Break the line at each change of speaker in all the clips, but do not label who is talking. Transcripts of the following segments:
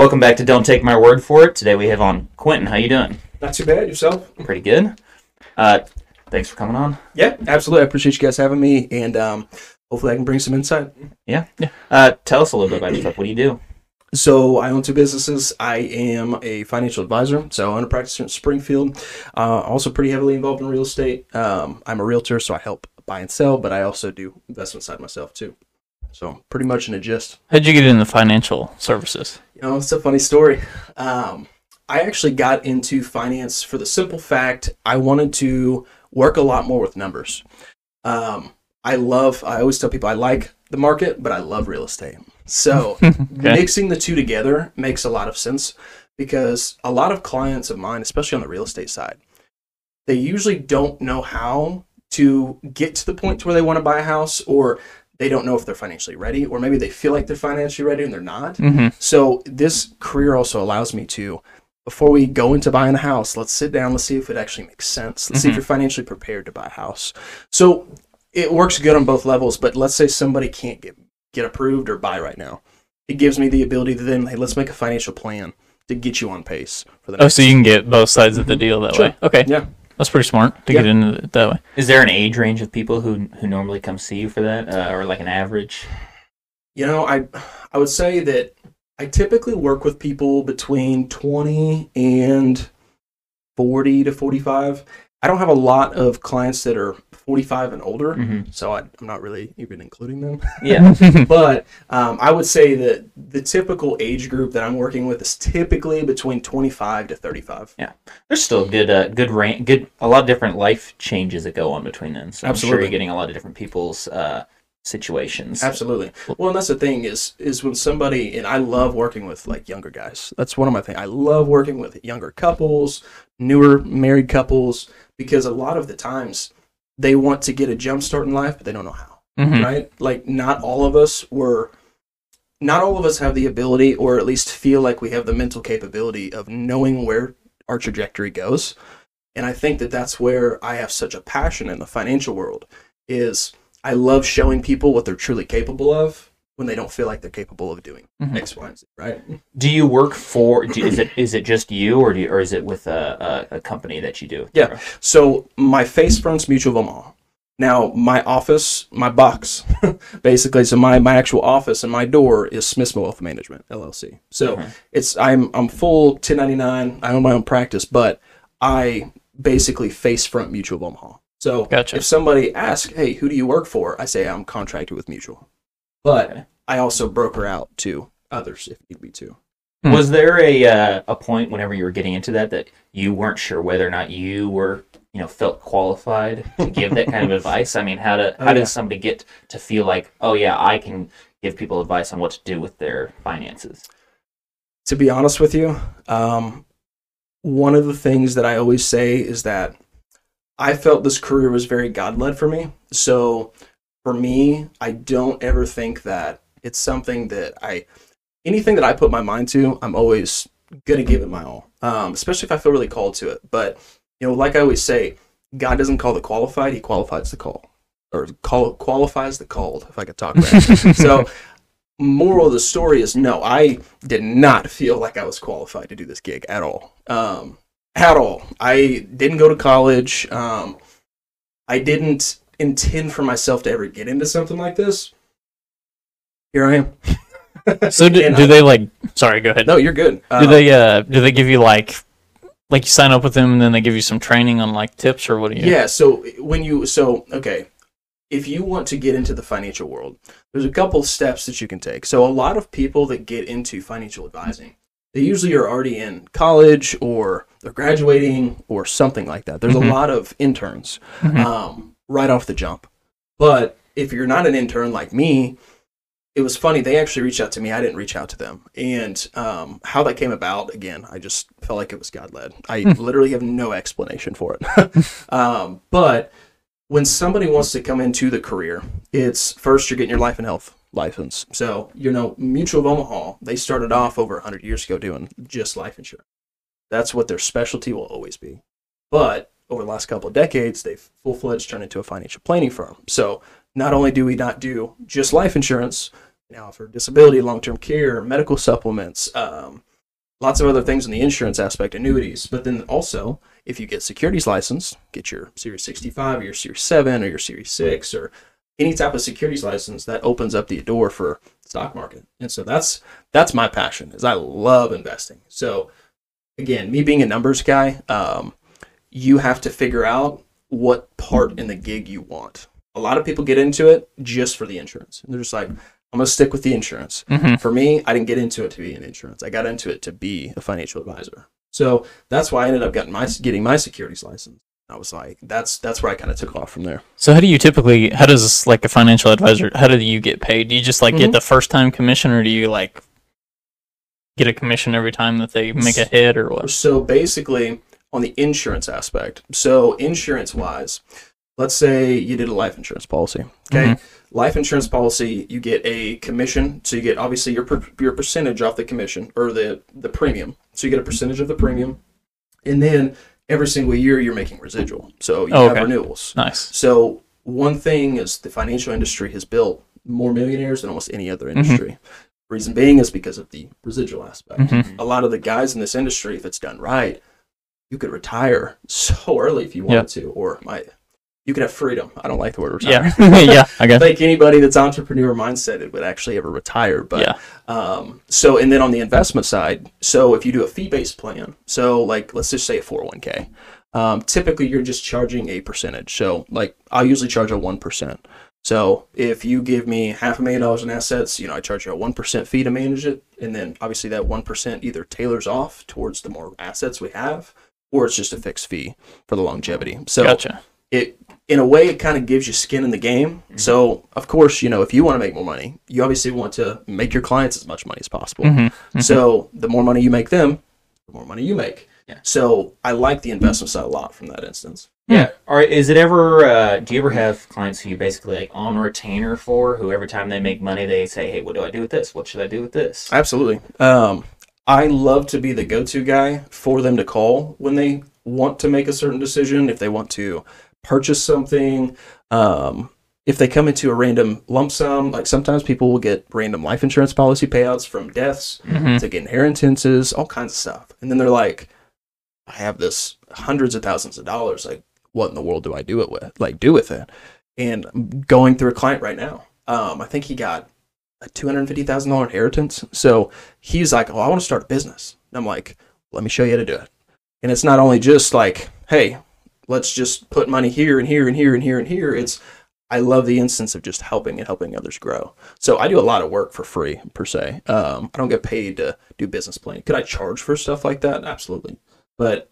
Welcome back to Don't Take My Word for It. Today we have on Quinten. How you doing?
Not too bad. Yourself?
Pretty good. Uh, thanks for coming on.
Yeah, absolutely. I appreciate you guys having me, and um, hopefully I can bring some insight.
Yeah. Uh, tell us a little bit about yourself. What do you do?
So I own two businesses. I am a financial advisor, so I own a practice in Springfield. Uh, also pretty heavily involved in real estate. Um, I'm a realtor, so I help buy and sell, but I also do investment side myself too. So pretty much in a gist.
How'd you get into financial services?
You know, it's a funny story. Um, I actually got into finance for the simple fact I wanted to work a lot more with numbers. Um, I love, I always tell people I like the market, but I love real estate. So mixing the two together makes a lot of sense because a lot of clients of mine, especially on the real estate side, they usually don't know how to get to the point to where they want to buy a house or they don't know if they're financially ready or maybe they feel like they're financially ready and they're not.
Mm-hmm.
So this career also allows me to, before we go into buying a house, let's sit down, let's see if it actually makes sense. Let's see if
Mhm.
you're financially prepared to buy a house. So it works good on both levels, but let's say somebody can't get get approved or buy right now. It gives me the ability to then, hey, let's make a financial plan to get you on pace for the
Oh, so you can get both sides of the deal that
Sure.
way. Okay,
yeah.
That's pretty smart to
Yeah.
get into it that way.
Is there an age range of people who who normally come see you for that, uh, or like an average?
You know, I I would say that I typically work with people between 20 and 40 to 45. I don't have a lot of clients that are 45 and older,
Mhm.
so I, I'm not really even including them.
Yeah.
but um, I would say that the typical age group that I'm working with is typically between 25 to 35. Yeah.
There's still good, uh, good range, good, a lot of different life changes that go on between then. So I'm sure you're getting a lot of different people's uh, situations.
Absolutely. Well, and that's the thing is is when somebody and I love working with like younger guys. That's one of my things. I love working with younger couples, newer married couples, because a lot of the times they want to get a jump start in life, but they don't know how.
Mhm.
Right? Like not all of us were not all of us have the ability or at least feel like we have the mental capability of knowing where our trajectory goes. And I think that that's where I have such a passion in the financial world is I love showing people what they're truly capable of when they don't feel like they're capable of doing
Mhm.
X, Y, and Z, right?
Do you work for? Do, is it is it just you, or do you, or is it with a, a, a company that you do?
Yeah. So my face front's Mutual of Omaha. Now my office, my box, basically, so my, my actual office and my door is Smith's Wealth Management LLC. So
Mhm.
it's I'm I'm full 1099. I own my own practice, but I basically face front Mutual of Omaha. So
Gotcha.
if somebody asks, "Hey, who do you work for?" I say I'm contracted with Mutual, but
Okay.
I also broker out to others if need be too.
Hmm.
Was there a uh, a point whenever you were getting into that that you weren't sure whether or not you were you know felt qualified to give that kind of advice? I mean, how to
Oh,
how
yeah.
does somebody get to feel like, oh yeah, I can give people advice on what to do with their finances?
to be honest with you, um, one of the things that I always say is that I felt this career was very God led for me. So for me, I don't ever think that it's something that I, anything that I put my mind to, I'm always going to give it my all, um, especially if I feel really called to it. But, you know, like I always say, God doesn't call the qualified, He qualifies the call. Or call, qualifies the called, if I could talk right. so moral of the story is no i did not feel like i was qualified to do this gig at all um, at all i didn't go to college um, i didn't intend for myself to ever get into something like this here i am
So do, do
I-
they like? Sorry, go ahead.
no you're good
do
Uh,
they uh do they give you like like you sign up with them and then they give you some training on like tips or what do you?
Yeah, so when you so okay, if you want to get into the financial world, there's a couple steps that you can take. So a lot of people that get into financial advising, they usually are already in college or they're graduating or something like that. There's
Mhm.
a lot of interns
Mhm.
um, right off the jump. But if you're not an intern like me, it was funny. They actually reached out to me. I didn't reach out to them. And um, how that came about, again, I just felt like it was God led. I literally have no explanation for it. um, but when somebody wants to come into the career, it's first you're getting your life and health license. So, you know, Mutual of Omaha, they started off over 100 years ago doing just life insurance. That's what their specialty will always be. But over the last couple of decades, they've full fledged turned into a financial planning firm. So not only do we not do just life insurance, we now offer disability, long term care, medical supplements, um, lots of other things in the insurance aspect, annuities. But then also, if you get securities license, get your Series 65 or your Series 7 or your Series 6 or any type of securities license, that opens up the door for stock market. And so that's that's my passion is I love investing. So again, me being a numbers guy, um, you have to figure out what part in the gig you want. A lot of people get into it just for the insurance. And they're just like, I'm gonna stick with the insurance.
Mhm.
For me, I didn't get into it to be an insurance. I got into it to be a financial advisor. So that's why I ended up getting my getting my securities license. I was like, that's that's where I kind of took off from there.
So how do you typically? How does like a financial advisor? How do you get paid? Do you just like get
Mhm.
the first time commission, or do you like get a commission every time that they make a hit, or what?
So basically, on the insurance aspect, so insurance wise, let's say you did a life insurance policy. Okay, mm-hmm. life insurance policy, you get a commission. So you get obviously your per, your percentage off the commission or the the premium. So you get a percentage of the premium, and then every single year you're making residual. So you
Oh,
have
okay.
renewals.
Nice.
So one thing is the financial industry has built more millionaires than almost any other mm-hmm. industry. Reason being is because of the residual aspect.
Mhm.
A lot of the guys in this industry, if it's done right, you could retire so early if you wanted to, or my, you could have freedom. I don't like the word retire.
Yeah. yeah. I guess.
think anybody that's entrepreneur mindset it would actually ever retire. But
Yeah.
um, so and then on the investment side, so if you do a fee based plan, so like let's just say a four hundred one k, um, typically you're just charging a percentage. So like I usually charge a one percent. So if you give me half a million dollars in assets, you know I charge you a one percent fee to manage it, and then obviously that one percent either tailors off towards the more assets we have, or it's just a fixed fee for the longevity. So
Gotcha.
it in a way it kind of gives you skin in the game. So of course, you know, if you want to make more money, you obviously want to make your clients as much money as possible.
Mhm.
So the more money you make them, the more money you make.
Yeah.
So I like the investment side a lot from that instance.
Yeah. All right. Is it ever? Uh, do you ever have clients who you basically like on retainer for? Who every time they make money, they say, "Hey, what do I do with this? What should I do with this?"
Absolutely. Um, I love to be the go-to guy for them to call when they want to make a certain decision. If they want to purchase something, um, if they come into a random lump sum, like sometimes people will get random life insurance policy payouts from deaths
Mhm.
to get inheritances, all kinds of stuff, and then they're like, "I have this hundreds of thousands of dollars. Like, what in the world do I do it with? Like, do with it?" And I'm going through a client right now. Um, I think he got a two hundred fifty thousand dollar inheritance. So he's like, "Oh, I want to start a business." And I'm like, "Let me show you how to do it." And it's not only just like, "Hey, let's just put money here and here and here and here and here." It's I love the instance of just helping and helping others grow. So I do a lot of work for free per se. Um, I don't get paid to do business planning. Could I charge for stuff like that? Absolutely. But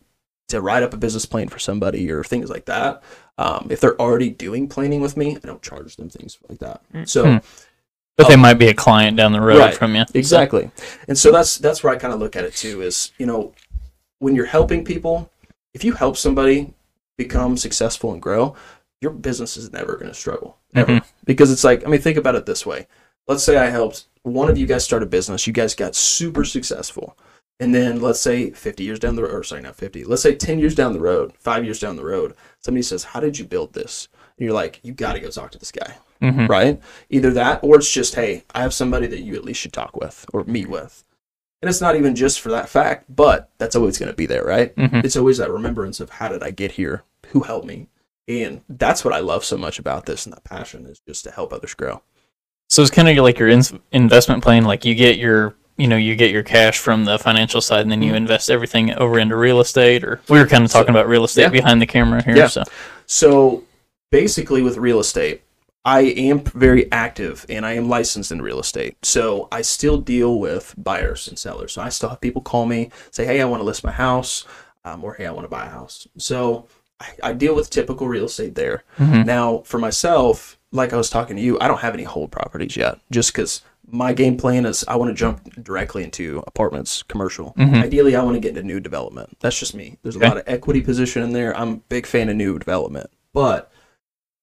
to write up a business plan for somebody or things like that, um, if they're already doing planning with me, I don't charge them things like that. So
Hmm. But they might be a client down the road.
Right.
from you.
Exactly. And so that's that's where I kind of look at it too is, you know, when you're helping people, if you help somebody become successful and grow, your business is never going to struggle. Ever.
Mhm.
Because it's like, I mean, think about it this way. Let's say I helped one of you guys start a business, you guys got super successful. And then let's say 50 years down the road, or sorry, not 50, let's say 10 years down the road, five years down the road, somebody says, How did you build this? And you're like, You got to go talk to this guy
Mhm.
right? Either that or it's just, hey, I have somebody that you at least should talk with or meet with. And it's not even just for that fact, but that's always going to be there, right?
Mhm.
It's always that remembrance of how did I get here? Who helped me? And that's what I love so much about this and that passion is just to help others grow.
So it's kind of like your in- investment plan. Like you get your, you know, you get your cash from the financial side, and then you invest everything over into real estate. Or we were kind of talking about real estate
yeah.
behind the camera here.
Yeah.
So
So basically, with real estate, I am very active and I am licensed in real estate. So I still deal with buyers and sellers. So I still have people call me, say, hey, I want to list my house, um, or hey, I want to buy a house. So I, I deal with typical real estate there.
Mhm.
Now, for myself, like I was talking to you, I don't have any hold properties yet, just because my game plan is I want to jump directly into apartments, commercial.
Mhm.
Ideally, I want to get into new development. That's just me. There's a
Okay.
lot of equity position in there. I'm a big fan of new development, but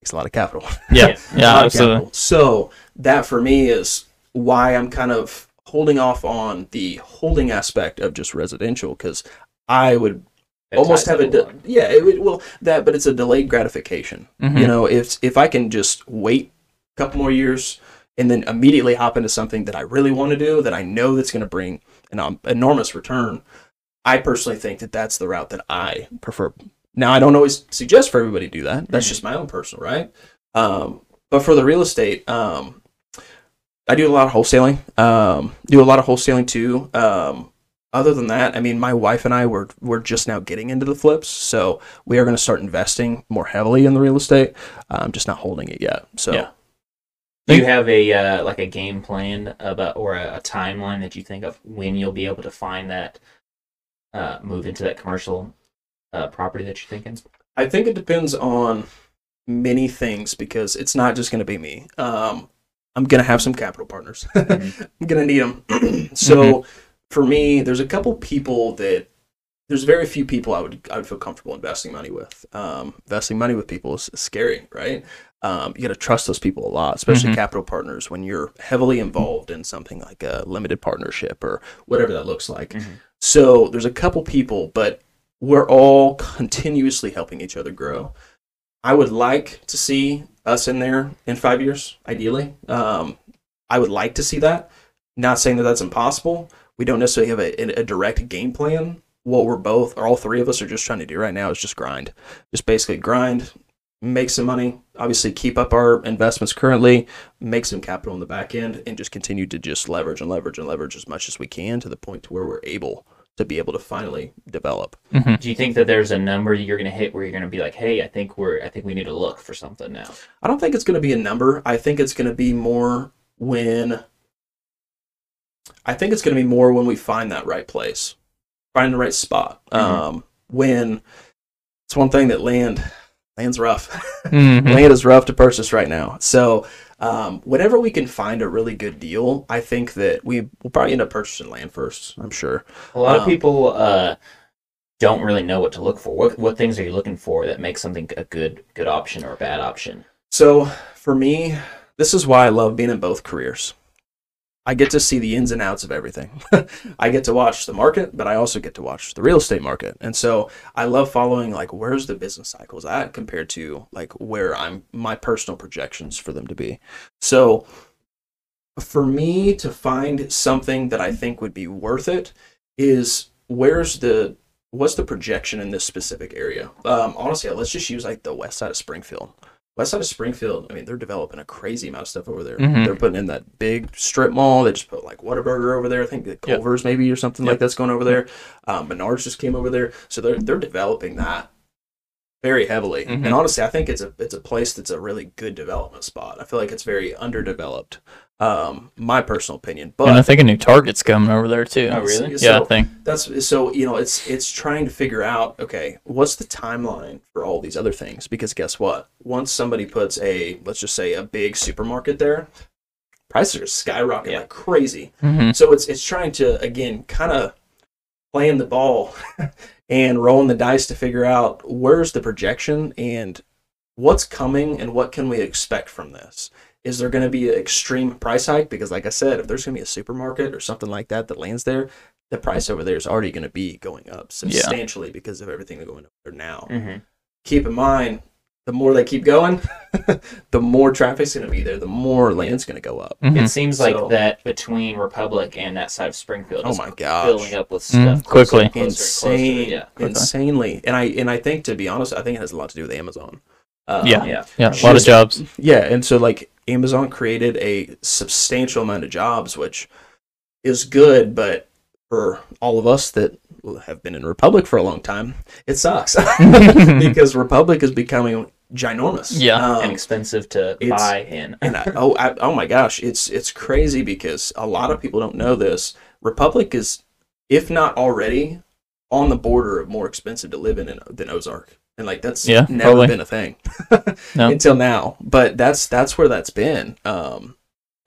it's a lot of capital.
yeah,
Yeah.
yeah,
A lot of
absolutely.
capital. So that for me is why I'm kind of holding off on the holding aspect of just residential because I would
That
almost have a de- yeah it would, well that but it's a delayed gratification
Mhm.
you know if if i can just wait a couple more years and then immediately hop into something that i really want to do that i know that's going to bring an um, enormous return. I personally think that that's the route that I prefer. Now, I don't always suggest for everybody to do that. That's just my own personal right. Um, but for the real estate, um, I do a lot of wholesaling. Um, do a lot of wholesaling too. Um, other than that, I mean, my wife and I were we're just now getting into the flips, so we are going to start investing more heavily in the real estate. I'm just not holding it yet. So
Yeah.
Do you have a uh, like a game plan about or a, a timeline that you think of when you'll be able to find that uh, move into that commercial uh, property that you're thinking?
I think it depends on many things because it's not just going to be me. Um, I'm going to have some capital partners.
Mhm.
I'm going to need them. so for me, there's a couple people that there's very few people I would I would feel comfortable investing money with. Um, investing money with people is scary, right? Um, you got to trust those people a lot, especially
Mhm.
capital partners when you're heavily involved in something like a limited partnership or whatever that looks like.
Mhm.
So there's a couple people, but we're all continuously helping each other grow. I would like to see us in there in five years, ideally. Um, I would like to see that. Not saying that that's impossible. We don't necessarily have a, a direct game plan. What we're both, or all three of us, are just trying to do right now is just grind. Just basically grind, make some money, obviously keep up our investments currently, make some capital in the back end, and just continue to just leverage and leverage and leverage as much as we can to the point to where we're able to be able to finally develop. Mm-hmm.
Do you think that there's a number you're going to hit where you're going to be like, hey, I think we're I think we need to look for something now?
I don't think it's going to be a number. I think it's going to be more when I think it's going to be more when we find that right place, find the right spot.
Mhm.
Um, when it's one thing that land land's rough.
Mhm.
land is rough to purchase right now. So um, whenever we can find a really good deal, I think that we will probably end up purchasing land first. I'm sure.
A lot of
Um,
people uh, don't really know what to look for. What what things are you looking for that makes something a good good option or a bad option?
So for me, this is why I love being in both careers. I get to see the ins and outs of everything. I get to watch the market, but I also get to watch the real estate market. And so I love following like where's the business cycles at compared to like where I'm my personal projections for them to be. So for me to find something that I think would be worth it is where's the what's the projection in this specific area? Um, honestly, let's just use like the west side of Springfield. West side of Springfield, I mean, they're developing a crazy amount of stuff over there.
Mhm.
They're putting in that big strip mall. They just put like Whataburger over there. I think the
Yep.
Culver's maybe or something
Yep.
like that's going over there. Um, Menards just came over there, so they're they're developing that very heavily.
Mhm.
And honestly, I think it's a it's a place that's a really good development spot. I feel like it's very underdeveloped. Um, my personal opinion, but
and I think a new Target's coming over there too.
Oh, really?
Yeah, I think.
that's so you know it's it's trying to figure out okay what's the timeline for all these other things because guess what once somebody puts a let's just say a big supermarket there prices are skyrocketing
Yeah.
like crazy
hmm
so it's it's trying to again kind of playing the ball and rolling the dice to figure out where's the projection and what's coming and what can we expect from this is there going to be an extreme price hike because like i said if there's going to be a supermarket or something like that that lands there the price over there is already going to be going up substantially because of everything that's going up there now
Mm-hmm.
keep in mind the more they keep going the more traffic's going to be there the more land's going to go up
Mhm.
It seems like
So-
that between Republic and that side of Springfield
Oh
is
my gosh.
filling up with
Mm,
stuff closer
quickly.
closer and closer.
insane,
Yeah.
Okay.
insanely. And I and I think to be honest, I think it has a lot to do with Amazon. Um,
Yeah.
Yeah.
Yeah, a lot of jobs.
yeah, and so like Amazon created a substantial amount of jobs, which is good, but for all of us that have been in Republic for a long time, it sucks because Republic is becoming ginormous.
Yeah.
Um,
and expensive to buy in.
and I, oh, I, oh my gosh, it's it's crazy because a lot of people don't know this. Republic is, if not already, on the border of more expensive to live in than, than Ozark, and like that's
Yeah,
never
probably.
been a thing
No.
until now. But that's that's where that's been. Um,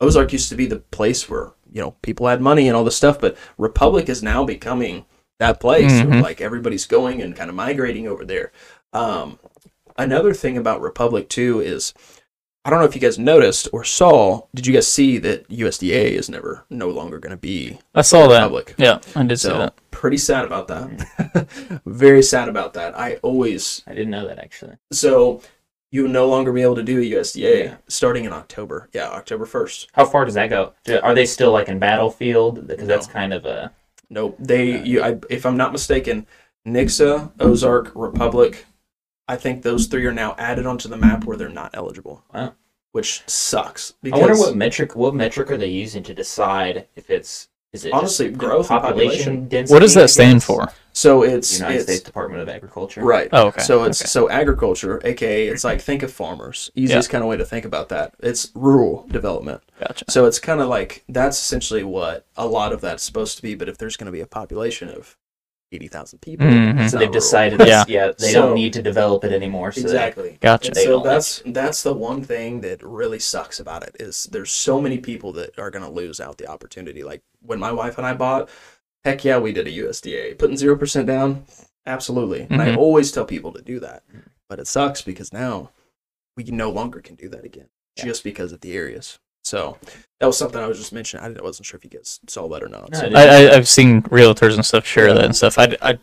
Ozark used to be the place where you know people had money and all this stuff, but Republic is now becoming that place where,
Mhm.
like everybody's going and kind of migrating over there. Um, another thing about Republic too is I don't know if you guys noticed or saw. Did you guys see that USDA is never no longer going to be
I saw that.
Republic?
Yeah, I did see that.
Pretty sad about that. Very sad about that. I always
I didn't know that actually.
so you will no longer be able to do a USDA
Yeah.
starting in October. Yeah, October first.
How far does that go? Do- Are they still like in Battlefield? Because that's kind of a
Nope. They you I, if I'm not mistaken, Nixa, Ozark, Republic, I think those three are now added onto the map where they're not eligible.
Wow.
Which sucks.
I wonder what metric what metric are they using to decide if it's is it
Honestly,
just
growth and
population density?
What does that stand for?
so it's
United
it's
States Department of Agriculture.
right.
Oh, okay.
So it's
Okay.
so agriculture, aka it's like think of farmers. Easiest kind of way to think about that. It's rural development.
Gotcha.
So it's kind of like that's essentially what a lot of that's supposed to be. But if there's going to be a population of eighty thousand people,
Mhm.
So they've decided
Yeah.
that yeah, they
So-
don't need to develop it anymore. So they-
exactly.
Gotcha.
They
so
don't
that's that's the one thing that really sucks about it is there's so many people that are going to lose out the opportunity. Like when my wife and I bought, heck yeah, we did a USDA, putting zero percent down, absolutely. And I
Mhm.
always tell people to do that, but it sucks because now we no longer can do that again
Yeah.
just because of the areas. So that was something I was just mentioning. I wasn't sure if you guys saw that or not. So-
I
I, I I've seen realtors and stuff share that and stuff. I, I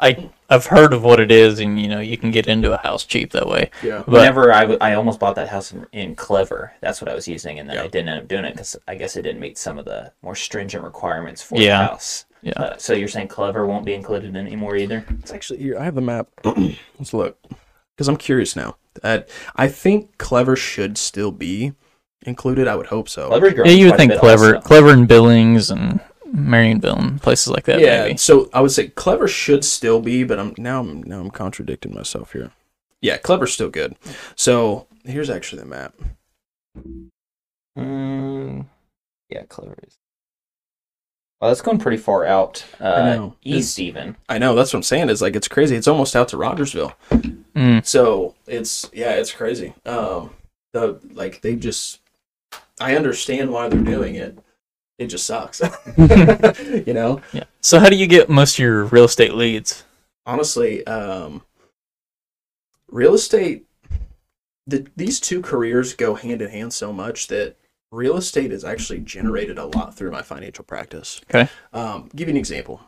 I I've heard of what it is, and you know you can get into a house cheap that way.
yeah.
But
Whenever I, w- I almost bought that house in, in Clever, that's what I was using, and then
Yeah.
I didn't end up doing it because I guess it didn't meet some of the more stringent requirements for
Yeah.
the house.
Yeah.
Uh, so you're saying Clever won't be included anymore either?
It's actually here. I have the map. Let's look. Because I'm curious now. Uh, I think Clever should still be included. I would hope so.
Clever's growing
yeah, you would think clever,
also.
clever in Billings and Marionville and places like that.
yeah.
maybe.
So I would say Clever should still be, but I'm now I'm now I'm contradicting myself here. Yeah, Clever's still good. So here's actually the map.
Mm, yeah, Clever is. Well, that's going pretty far out uh,
know.
east, even.
I know that's what I'm saying. Is like it's crazy. It's almost out to Rogersville.
Mm.
So it's yeah, it's crazy. Um, the like they just, I understand why they're doing it. It just sucks. you know.
Yeah. So how do you get most of your real estate leads?
honestly, um, real estate, the, these two careers go hand in hand so much that real estate has actually generated a lot through my financial practice.
Okay.
Um, give you an example.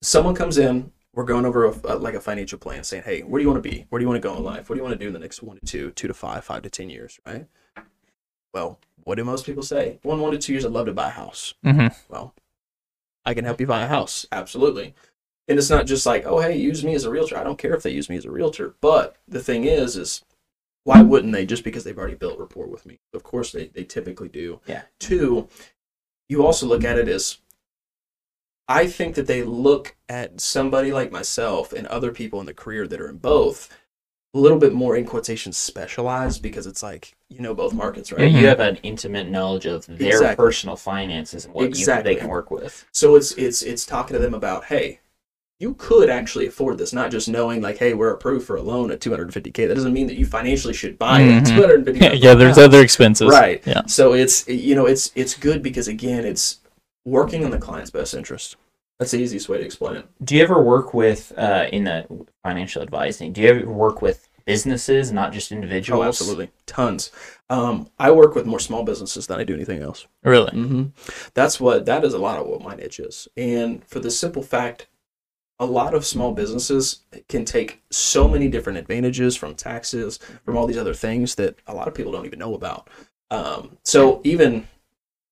Someone comes in, we're going over a, a- like a financial plan, saying, "Hey, where do you want to be? Where do you want to go in life? What do you want to do in the next one to two, two to five, five to ten years?" Right. Well, what do most people say? One, one to two years, I'd love to buy a house
Mm-hmm.
well, I can help you buy a house. Absolutely. And it's not just like, oh, hey, use me as a realtor. I don't care if they use me as a realtor. But the thing is, is why wouldn't they just because they've already built rapport with me? Of course, they, they typically do.
Yeah.
Two, you also look at it as I think that they look at somebody like myself and other people in the career that are in both a little bit more in quotation specialized because it's like you know both markets,
Yeah,
right?
you have an intimate knowledge of their
Exactly.
personal finances and what
Exactly.
you, they can work with.
So it's it's it's talking to them about, hey, you could actually afford this, not just knowing like, hey, we're approved for a loan at 250k. That doesn't mean that you financially should buy
Mhm.
a 250.
yeah, there's other expenses.
right.
Yeah.
So it's you know it's it's good because again it's working in the client's best interest. That's the easiest way to explain it.
Do you ever work with uh, in the financial advising? Do you ever work with businesses, not just individuals?
Oh, absolutely, tons. Um, I work with more small businesses than I do anything else.
Really.
hmm That's what that is a lot of what my niche is, and for the simple fact, a lot of small businesses can take so many different advantages from taxes, from all these other things that a lot of people don't even know about. Um, so even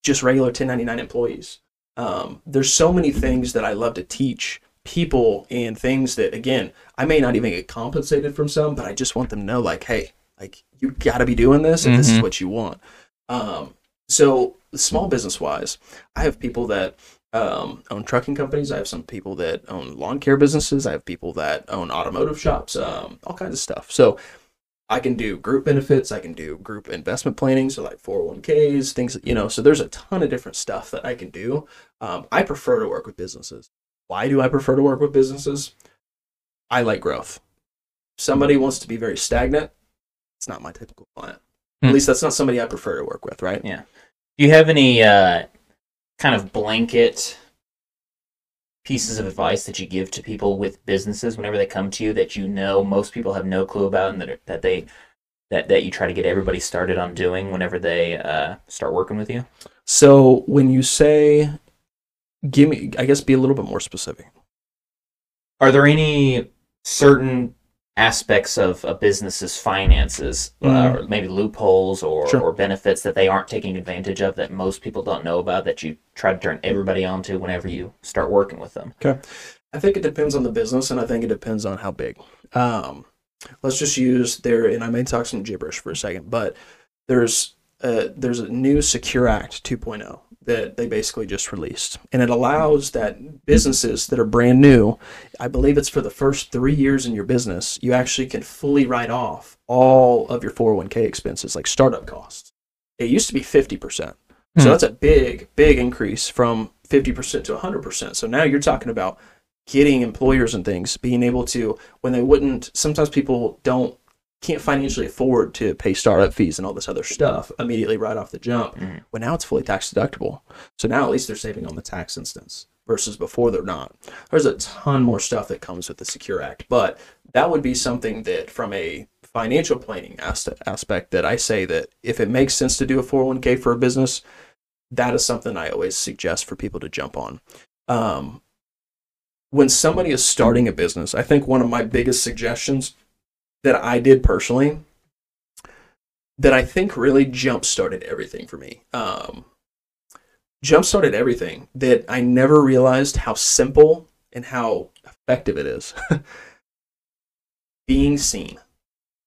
just regular 1099 employees, um, there's so many things that I love to teach people and things that again I may not even get compensated from some, but I just want them to know like, hey, like you got to be doing this if this is
Mhm.
what you want. Um, so small business wise, I have people that um, own trucking companies. I have some people that own lawn care businesses. I have people that own automotive shops. Um, all kinds of stuff. So I can do group benefits. I can do group investment planning. So like 401ks, things, you know, so there's a ton of different stuff that I can do. Um, I prefer to work with businesses. Why do I prefer to work with businesses? I like growth. Somebody wants to be very stagnant. It's not my typical client. At
Hmm.
least that's not somebody I prefer to work with, right? Yeah.
Do you have any uh, kind of blanket pieces of advice that you give to people with businesses whenever they come to you that you know most people have no clue about and that are- that they that that you try to get everybody started on doing whenever they uh, start working with you?
So when you say, give me, I guess be a little bit more specific.
Are there any certain aspects of a business's finances, uh,
Mhm.
or maybe loopholes or,
Sure.
or benefits that they aren't taking advantage of that most people don't know about that you try to turn everybody onto whenever you start working with them?
Okay. I think it depends on the business, and I think it depends on how big. Um, let's just use there, and I may talk some gibberish for a second, but there's a, there's a new Secure Act 2.0 that they basically just released, and it allows that businesses that are brand new, I believe it's for the first three years in your business, you actually can fully write off all of your 401k expenses, like startup costs. It used to be 50%. So
Hmm.
that's a big, big increase from 50% to 100%. So now you're talking about getting employers and things being able to, when they wouldn't, sometimes people don't, can't financially afford to pay startup fees and all this other stuff immediately right off the jump.
Mhm.
Well, now it's fully tax deductible. So now at least they're saving on the tax instance versus before they're not. There's a ton more stuff that comes with the Secure Act, but that would be something that from a financial planning as- aspect that I say that if it makes sense to do a 401k for a business, that is something I always suggest for people to jump on. Um, when somebody is starting a business, I think one of my biggest suggestions that I did personally that I think really jump started everything for me. Um, jump started everything that I never realized how simple and how effective it is. being seen.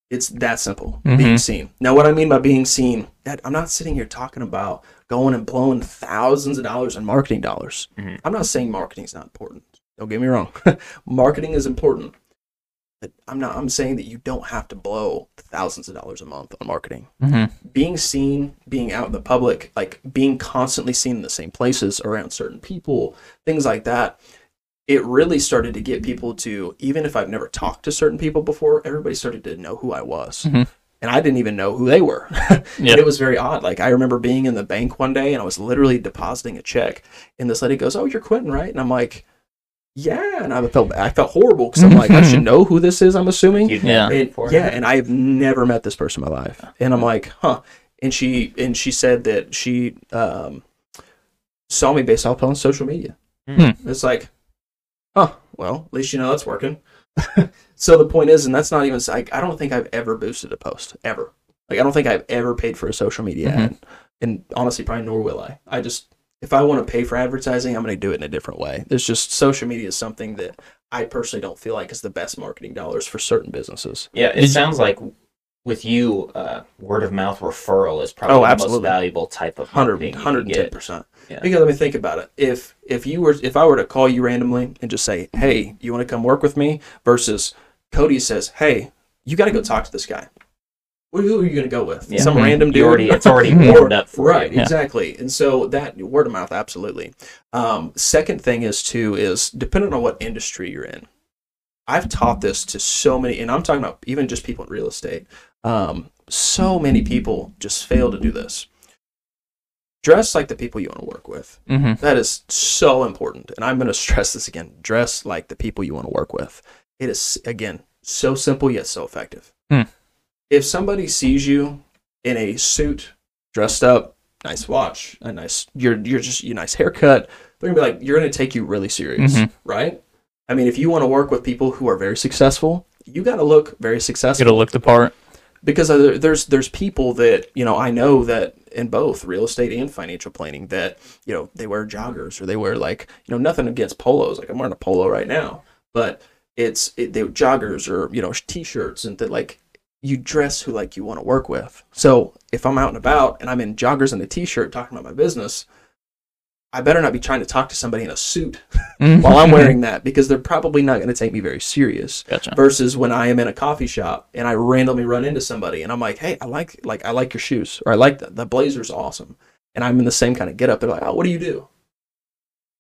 It's that simple. Being
Mhm.
seen. Now, what I mean by being seen, that I'm not sitting here talking about going and blowing thousands of dollars in marketing dollars.
Mhm.
I'm not saying marketing is not important. Don't get me wrong. marketing is important. But I'm not I'm saying that you don't have to blow thousands of dollars a month on marketing
hmm
being seen, being out in the public, like being constantly seen in the same places around certain people, things like that, it really started to get people to, even if I've never talked to certain people before, everybody started to know who I was.
Mhm.
And I didn't even know who they were.
Yeah.
And it was very odd. Like I remember being in the bank one day and I was literally depositing a check, and this lady goes, "Oh, you're Quinten, right?" And I'm like, "Yeah." And I felt I felt horrible because I'm like, I should know who this is. I'm assuming.
Yeah.
And, yeah, and I've never met this person in my life, and I'm like, huh. And she and she said that she um, saw me based off on social media.
Hmm.
It's like, oh, well, at least you know that's working. so the point is, and that's not even like I don't think I've ever boosted a post ever. Like I don't think I've ever paid for a social media
Mhm.
ad, and honestly, probably nor will I. I just if I want to pay for advertising, I'm going to do it in a different way. There's just social media is something that I personally don't feel like is the best marketing dollars for certain businesses.
Yeah, it
Did-
sounds like with you, uh, word of mouth referral is probably
Oh,
the most
absolutely.
valuable type of
100,
marketing
110%.
Yeah.
Because let me think about it. If if you were if I were to call you randomly and just say, "Hey, you want to come work with me?" versus Cody says, "Hey, you got to go talk to this guy." Who are you going to go with?
Yeah.
Some
Mhm.
random dude.
already, it's already warmed up for
right,
you.
exactly. And so that word of mouth, absolutely. Um, second thing is too is depending on what industry you're in. I've taught this to so many, and I'm talking about even just people in real estate. Um, so many people just fail to do this. Dress like the people you want to work with.
hmm
That is so important. And I'm going to stress this again. Dress like the people you want to work with. It is, again, so simple yet so effective.
Hmm.
If somebody sees you in a suit, dressed up, nice watch, a nice, you're, you're just, your nice haircut, they're to be like, you're to take you really serious,
Mhm.
right? I mean, if you want to work with people who are very successful, you got to look very successful
Gotta look the part.
because there's there's people that you know I know that in both real estate and financial planning that you know they wear joggers or they wear like you know nothing against polos like I'm wearing a polo right now but it's it, they joggers or you know t-shirts and that like you dress who like you want to work with so if I'm out and about and I'm in joggers and a t-shirt talking about my business I better not be trying to talk to somebody in a suit while I'm wearing that because they're probably not going to take me very serious
Gotcha.
versus when I am in a coffee shop and I randomly run into somebody and I'm like, "Hey, I like like I like your shoes or I like the, the blazer's awesome," and I'm in the same kind of get up. They're like, "Oh, what do you do?"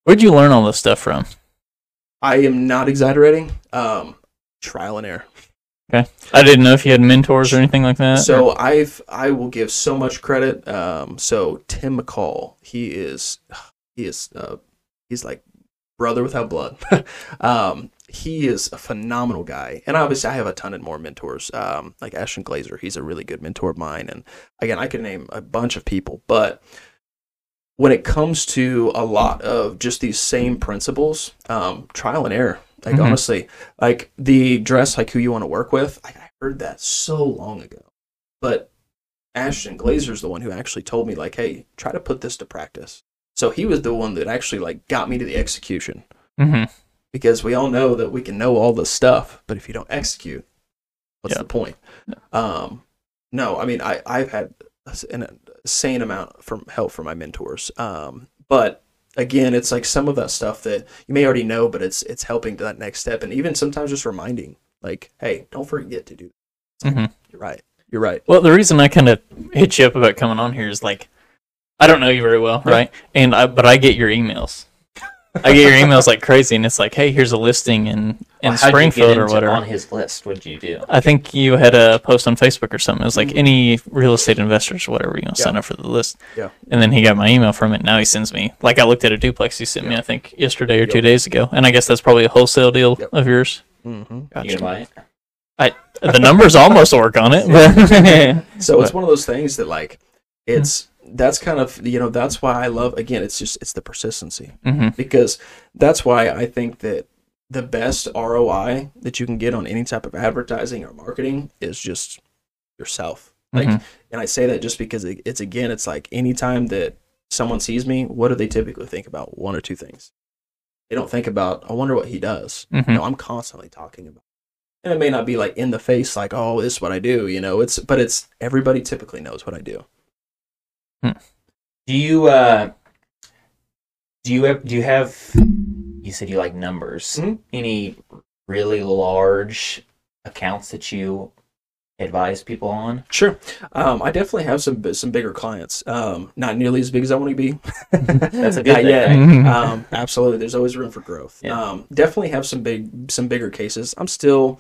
Where'd you learn all this stuff from?
I am not exaggerating. Um, trial and error.
I didn't know if you had mentors or anything like that.
So I've I will give so much credit. Um, so Tim McCall, he is he is uh, he's like brother without blood. um, he is a phenomenal guy, and obviously I have a ton of more mentors. Um, like Ashton Glazer, he's a really good mentor of mine, and again I could name a bunch of people, but when it comes to a lot of just these same principles, um, trial and error. Like
Mhm.
honestly, like the dress, like who you want to work with. Like, I heard that so long ago, but Ashton Glazer's the one who actually told me like, hey, try to put this to practice. So he was the one that actually like got me to the execution
hmm
because we all know that we can know all the stuff, but if you don't execute, what's
Yeah.
the point? Um, no, I mean, I, I've had an insane amount from help from my mentors. Um, but again, it's like some of that stuff that you may already know, but it's, it's helping to that next step. And even sometimes just reminding like, Hey, don't forget to do this.
hmm
You're right. You're right.
Well, the reason I kind of hit you up about coming on here is like, I don't know you very well,
Yeah.
right? And I, but I get your emails. I get your emails like crazy, and it's like, hey, here's a listing in in
Well, how'd you get
Springfield or whatever.
On his list, what did you do?
I think you had a post on Facebook or something. It was like
Mhm.
any real estate investors or whatever, you know,
Yeah.
sign up for the list.
Yeah.
And then he got my email from it. Now he sends me like I looked at a duplex he sent me, I think yesterday or two days ago, and I guess that's probably a wholesale deal
Yep.
of yours.
Mm-hmm.
You gonna buy it?
The numbers almost work on it, but
So it's one of those things that like, it's, that's kind of, you know, that's why I love, again, it's just, it's the persistency.
hmm
because that's why I think that the best ROI that you can get on any type of advertising or marketing is just yourself. Like,
Mhm.
and I say that just because it, it's again, it's like anytime that someone sees me, what do they typically think about? One or two things. They don't think about. I wonder what he does.
Mhm.
You know, I'm constantly talking about. And it may not be like in the face, like, oh, this is what I do. You know, it's but it's everybody typically knows what I do.
Do you uh do you have do you have you said you like numbers.
Mhm.
Any really large accounts that you advise people on?
Sure. Um, I definitely have some some bigger clients. Um, not nearly as big as I want to be.
That's a good thing,
yet.
right?
Um, absolutely. There's always room for growth.
Yeah.
Um, definitely have some big some bigger cases. I'm still,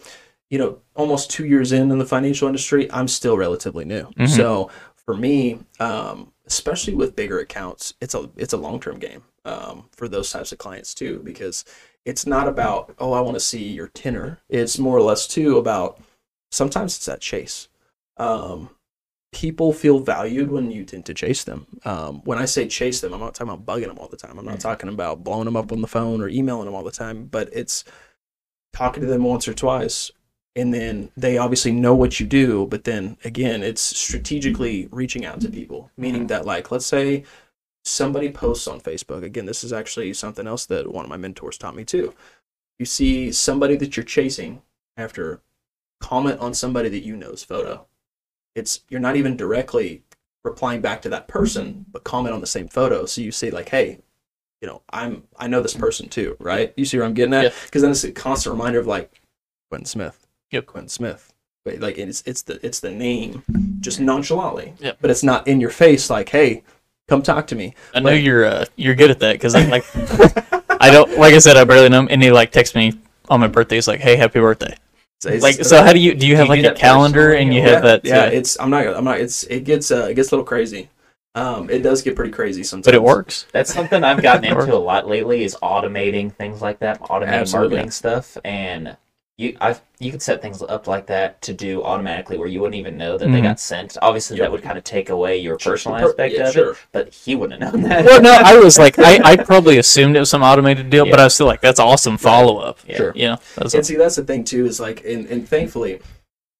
you know, almost two years in in the financial industry. I'm still relatively new.
Mhm.
So for me, um, especially with bigger accounts, it's a it's a long term game um, for those types of clients too, because it's not about oh I want to see your tenor. It's more or less too about sometimes it's that chase. Um, people feel valued when you tend to chase them. Um, when I say chase them, I'm not talking about bugging them all the time. I'm not
Mhm.
talking about blowing them up on the phone or emailing them all the time, but it's talking to them once or twice. And then they obviously know what you do, but then again, it's strategically reaching out to people, meaning that, like, let's say somebody posts on Facebook. Again, this is actually something else that one of my mentors taught me too. You see somebody that you're chasing after comment on somebody that you know's photo. It's you're not even directly replying back to that person, but comment on the same photo. So you say like, hey, you know, I'm I know this person too, right? You see where I'm getting at? Because then it's a constant reminder of like Quinten Smith.
Yep.
Quinten Smith. Wait, like it's it's the it's the name just nonchalantly.
Yep.
But it's not in your face like, hey, come talk to me.
I know
Like-
you're uh, you're good at that because like I don't like I said I barely know him, and he like texts me on my birthday. He's like, "Hey, happy birthday!"
It's-
Like, so how do you do you have
you
like a calendar
personally,
and you
or-
have that?
yeah,
uh,
it's I'm not I'm not it's it gets uh it gets a little crazy. Um it does get pretty crazy sometimes.
but it works.
That's something I've gotten into a lot lately is automating things like that, automating
Absolutely.
marketing stuff, and you I you could set things up like that to do automatically where you wouldn't even know that they
Mhm.
got sent. Obviously,
Yep.
that would kind of take away your personal
Per-
aspect
yeah,
of
sure.
it, but he wouldn't have known that.
Well, no, I was like, I, I probably assumed it was some automated deal, but I was still like, that's awesome follow up.
Yeah.
Sure.
You know, that's
And see, that's the thing too. Is like, and, and thankfully,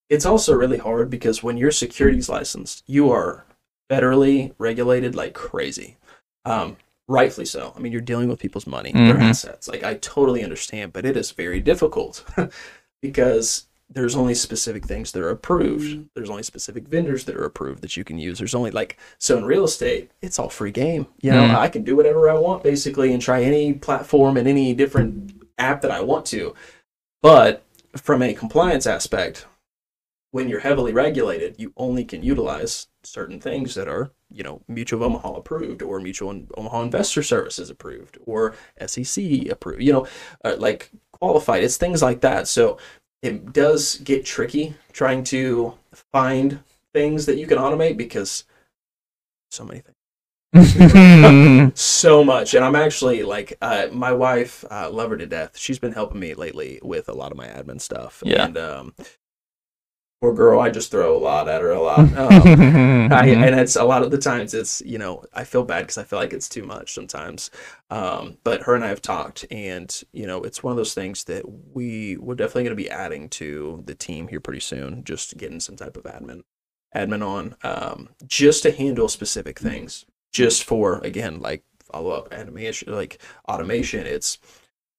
it's also really hard because when you're securities licensed, you are federally regulated like crazy. Um, rightfully so. I mean, you're dealing with people's money, their
Mhm.
assets. Like, I totally understand, but it is very difficult because there's only specific things that are approved. There's only specific vendors that are approved that you can use. There's only like so in real estate, it's all free game. You know,
Mhm.
I can do whatever I want basically and try any platform and any different app that I want to. But from a compliance aspect, when you're heavily regulated, you only can utilize certain things that are, you know, Mutual of Omaha approved or Mutual Omaha Investor Services approved or SEC approved, you know, uh, like qualified. It's things like that. So it does get tricky trying to find things that you can automate because so many things so much and i'm actually like uh, my wife uh, love her to death she's been helping me lately with a lot of my admin stuff
Yeah.
and um, poor girl, I just throw a lot at her a lot. Um, I, and it's a lot of the times it's you know I feel bad because I feel like it's too much sometimes. Um, but her and I have talked, and you know it's one of those things that we we're definitely going to be adding to the team here pretty soon. Just getting some type of admin admin on, um, just to handle specific things, just for again like follow up animation, like automation. It's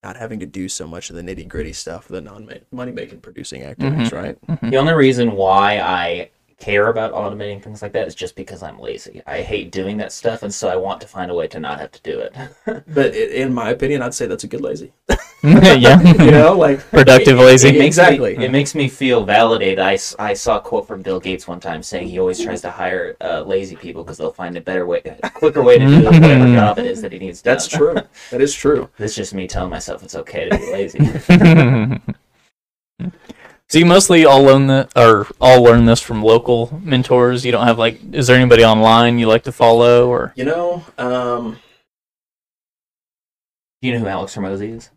not having to do so much of the nitty gritty stuff, the non money making producing activities, mm-hmm. right? Mm-hmm.
The only reason why I care about automating things like that is just because I'm lazy. I hate doing that stuff, and so I want to find a way to not have to do it.
But in my opinion, I'd say that's a good lazy.
yeah.
you know, like
Productive lazy.
It makes
Exactly.
Me, it makes me feel validated. I, I saw a quote from Bill Gates one time saying he always tries to hire uh, lazy people because they'll find a better way, a quicker way to do whatever job it is that he needs done.
that's true. That is true.
That's just me telling myself it's okay to be lazy.
So you mostly all learn the or all learn this from local mentors. You don't have like, is there anybody online you like to follow or?
You know, um,
Do you know who Alex Hormozi is?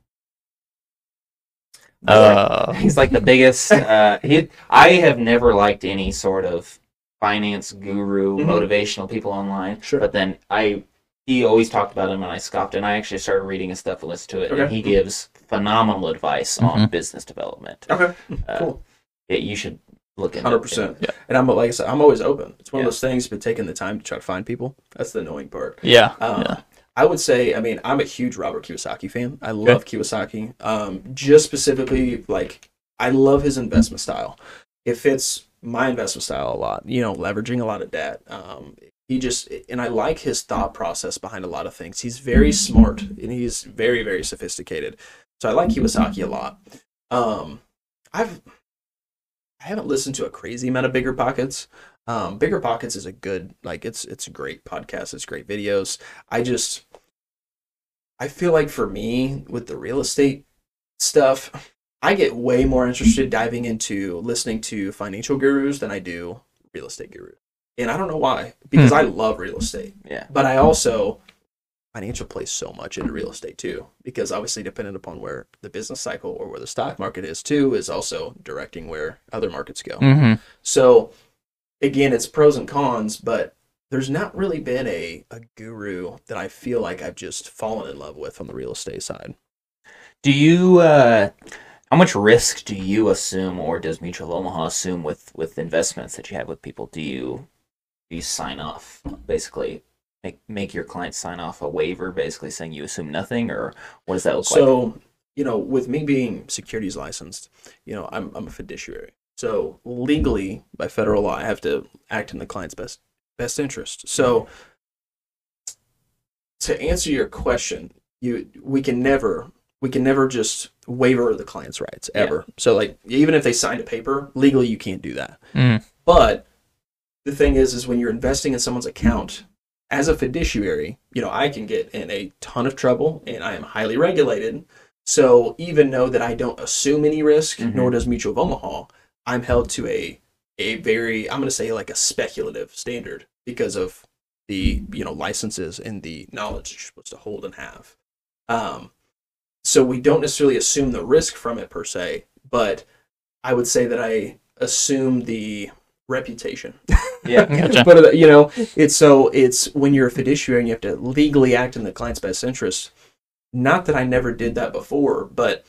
Uh,
He's like the biggest. Uh, he, I have never liked any sort of finance guru,
Mhm.
motivational people online.
Sure.
But then I, he always talked about him, and I scoffed. And I actually started reading his stuff and listened to it. And he gives phenomenal advice on
Mhm.
business development.
okay,
Uh,
cool.
it- you should look into.
Hundred percent.
Yeah.
And I'm like I said, I'm always open. It's one
Yeah.
of those things, but taking the time to try to find people, that's the annoying part.
yeah.
Um,
yeah.
I would say, I mean, I'm a huge Robert Kiyosaki fan. I love Kiyosaki. Um, just specifically, like, I love his investment style. It fits my investment style a lot. You know, leveraging a lot of debt. Um, he just, and I like his thought process behind a lot of things. He's very smart and he's very, very sophisticated. So I like Kiyosaki a lot. Um, I've, I haven't listened to a crazy amount of Bigger Pockets. Um, Bigger Pockets is a good, like, it's it's a great podcast. It's great videos. I just I feel like for me with the real estate stuff, I get way more interested diving into listening to financial gurus than I do real estate gurus. And I don't know why, because I love real estate.
Yeah.
But I also financial plays so much into real estate too, because obviously dependent upon where the business cycle or where the stock market is too is also directing where other markets go.
hmm
So again, it's pros and cons, but there's not really been a, a guru that I feel like I've just fallen in love with on the real estate side.
Do you? Uh, how much risk do you assume, or does Mutual Omaha assume with with investments that you have with people? Do you do you sign off basically? Make make your clients sign off a waiver, basically saying you assume nothing, or what does that look like?
So, you know, with me being securities licensed, you know, I'm, I'm a fiduciary. So legally, by federal law, I have to act in the client's best best interest. So to answer your question, you we can never we can never just waiver the client's rights ever. So like even if they signed a paper, legally you can't do that.
Mm.
But the thing is, is when you're investing in someone's account as a fiduciary, you know, I can get in a ton of trouble and I am highly regulated. So even though that I don't assume any risk,
Mhm.
nor does Mutual of Omaha, I'm held to a a very I'm going to say like a speculative standard because of the you know licenses and the knowledge you're supposed to hold and have. Um, so we don't necessarily assume the risk from it per se, but I would say that I assume the reputation.
yeah,
Gotcha.
but uh, you know, it's so it's when you're a fiduciary and you have to legally act in the client's best interest. Not that I never did that before, but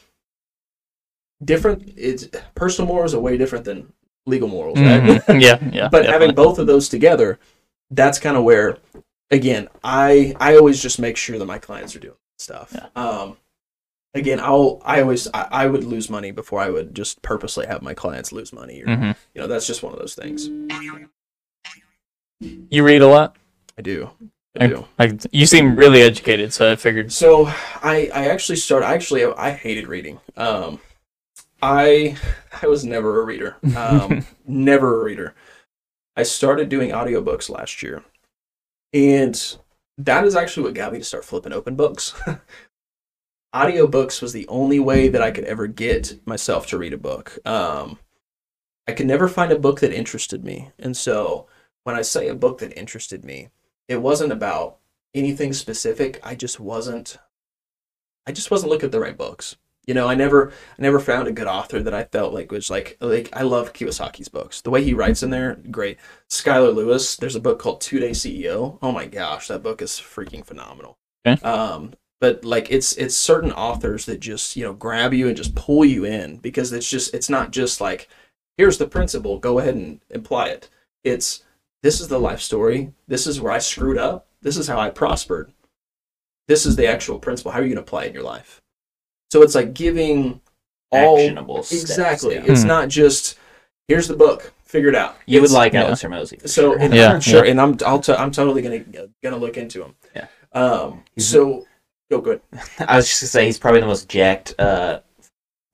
different. It's personal morals are way different than legal morals, right?
Mhm. Yeah. Yeah.
but having both of those together, that's kind of where, again, I I always just make sure that my clients are doing stuff.
Yeah.
Um, again, I'll I always I, I would lose money before I would just purposely have my clients lose money. Or,
Mhm.
You know, that's just one of those things.
You read a lot.
I do. I
I-
do.
Like you seem really educated, so I figured.
So I I actually started. Actually, I hated reading. Um, I I was never a reader. Um, never a reader. I started doing audiobooks last year. And that is actually what got me to start flipping open books. audiobooks was the only way that I could ever get myself to read a book. Um, I could never find a book that interested me. And so when I say a book that interested me, it wasn't about anything specific. I just wasn't I just wasn't looking at the right books. You know, I never I never found a good author that I felt like was like like I love Kiyosaki's books. The way he writes in there, great. Skylar Lewis, there's a book called Two Day CEO. Oh my gosh, that book is freaking phenomenal.
Okay.
Um, but like it's it's certain authors that just you know grab you and just pull you in because it's just it's not just like here's the principle, go ahead and apply it. It's this is the life story. This is where I screwed up. This is how I prospered. This is the actual principle. How are you going to apply it in your life? So it's like giving all
Actionable steps,
exactly.
yeah.
It's
Hmm.
not just here's the book, figure it out.
You would
It's-
like
yeah.
Alex Hormozi.
So
sure.
and
Yeah,
I'm sure,
yeah.
and I'm I'll t- I'm totally gonna gonna look into him.
Yeah.
Um.
Mhm.
So go good.
I was just gonna say he's probably the most jacked uh,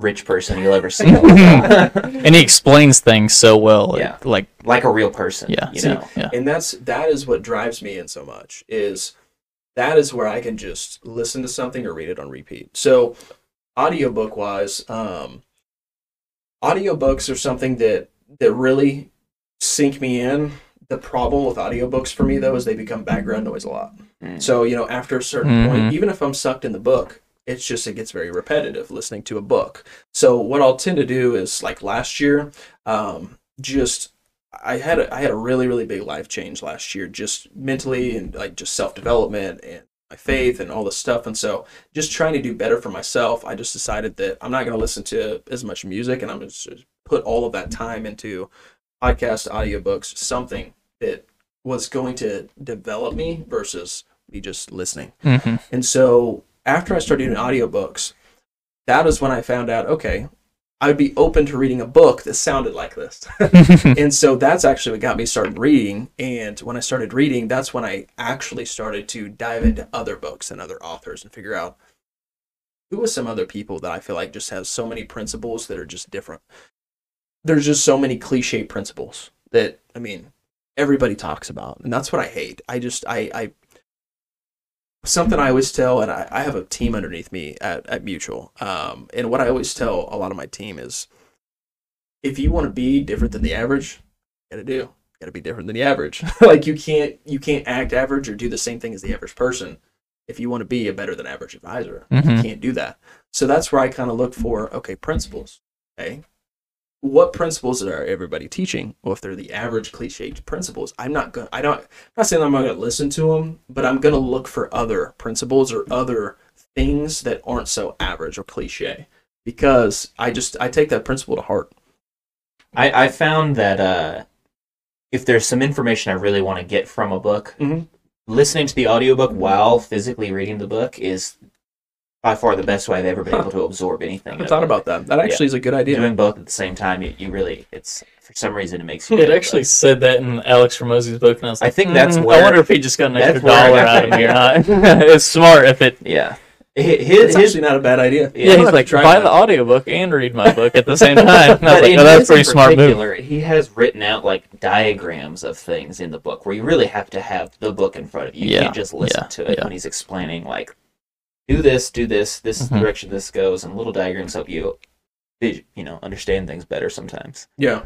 rich person you'll ever see.
and he explains things so well.
Yeah.
Like,
like a real person.
yeah.
You
see,
know.
yeah.
and that's that is what drives me in so much is that is where I can just listen to something or read it on repeat. So audiobook wise, um audiobooks are something that that really sink me in. The problem with audiobooks for me though is they become background noise a lot.
Mm.
So, you know, after a certain
Mhm.
point, even if I'm sucked in the book, it's just it gets very repetitive listening to a book. So what I'll tend to do is like last year, um, just I had a, I had a really really big life change last year, just mentally and like just self development and my faith and all this stuff. And so just trying to do better for myself, I just decided that I'm not going to listen to as much music, and I'm going to put all of that time into podcast, audiobooks, something that was going to develop me versus me just listening.
hmm
And so after I started doing audiobooks, that is when I found out, okay, I would be open to reading a book that sounded like this. and so that's actually what got me started reading. And when I started reading, that's when I actually started to dive into other books and other authors and figure out who are some other people that I feel like just have so many principles that are just different. There's just so many cliche principles that I mean everybody talks about, and that's what I hate. I just I I something I always tell, and I, I have a team underneath me at, at Mutual. Um, and what I always tell a lot of my team is if you want to be different than the average, you gotta do. You gotta be different than the average. like you can't you can't act average or do the same thing as the average person if you want to be a better than average advisor. You
Mhm.
can't do that. So that's where I kind of look for okay, principles. Okay. What principles are everybody teaching? Well, if they're the average cliched principles, I'm not going. to I don't. I'm not saying I'm not going to listen to them, but I'm going to look for other principles or other things that aren't so average or cliche because I just I take that principle to heart.
I, I found that uh, if there's some information I really want to get from a book,
Mhm.
listening to the audiobook while physically reading the book is by far the best way I've ever been able to absorb anything.
I thought about that. That actually is a good idea.
Doing both at the same time, you, you really, it's for some reason it makes you.
It actually
good.
said that in Alex Hormozi's book, and I was like, I
think that's
"Mm,
where-
I wonder if he just got an extra dollar out of me or not. it's smart if it.
Yeah. His,
It's
his,
actually not a bad idea.
Yeah,
I'll
he's like, buy the audiobook and read my book at the same time.
But
like, oh, that's a pretty smart move.
particular, He has written out like diagrams of things in the book where you really have to have the book in front of you. You
Yeah,
can't just listen
yeah,
to it
yeah.
when he's explaining like, do this, do this, this is the
Mhm.
direction this goes, and little diagrams help you, vis- you know, understand things better sometimes.
Yeah.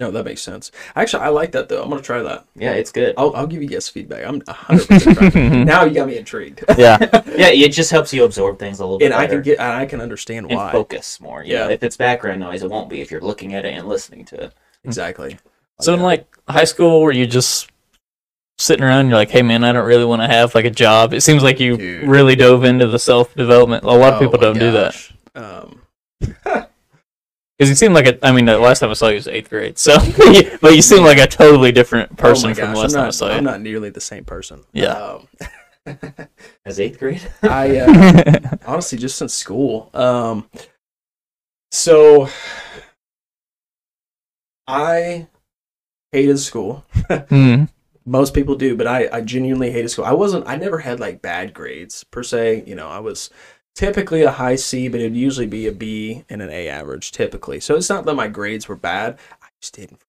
No, that makes sense. Actually, I like that though. I'm gonna try that.
Yeah, it's good.
I'll, I'll give you guys feedback. I'm 100 percent trying. Now you got me intrigued,
yeah,
Yeah, it just helps you absorb things a little bit
and I
better
can get and I can understand
and
why.
focus more. You
Yeah.
know, if it's background noise, it won't be if you're looking at it and listening to it.
Exactly.
So in like high school, were you just sitting around? You're like, hey man, I don't really want to have like a job. It seems like you
Dude.
really dove into the self development. A lot of
Oh
people don't do that
gosh. Um,
because you seem like a. I mean, the last time I saw you was eighth grade, so but you seem like a totally different person
oh
from the last
I'm
time I saw you.
I'm not nearly the same person.
Yeah.
Um,
As eighth grade,
I uh, honestly just since school. Um, so I hated school.
Hmm.
Most people do, but I, I genuinely hated school. I wasn't. I never had like bad grades per se. You know, I was typically a high C, but it'd usually be a B and an A average typically. So it's not that my grades were bad. I just didn't.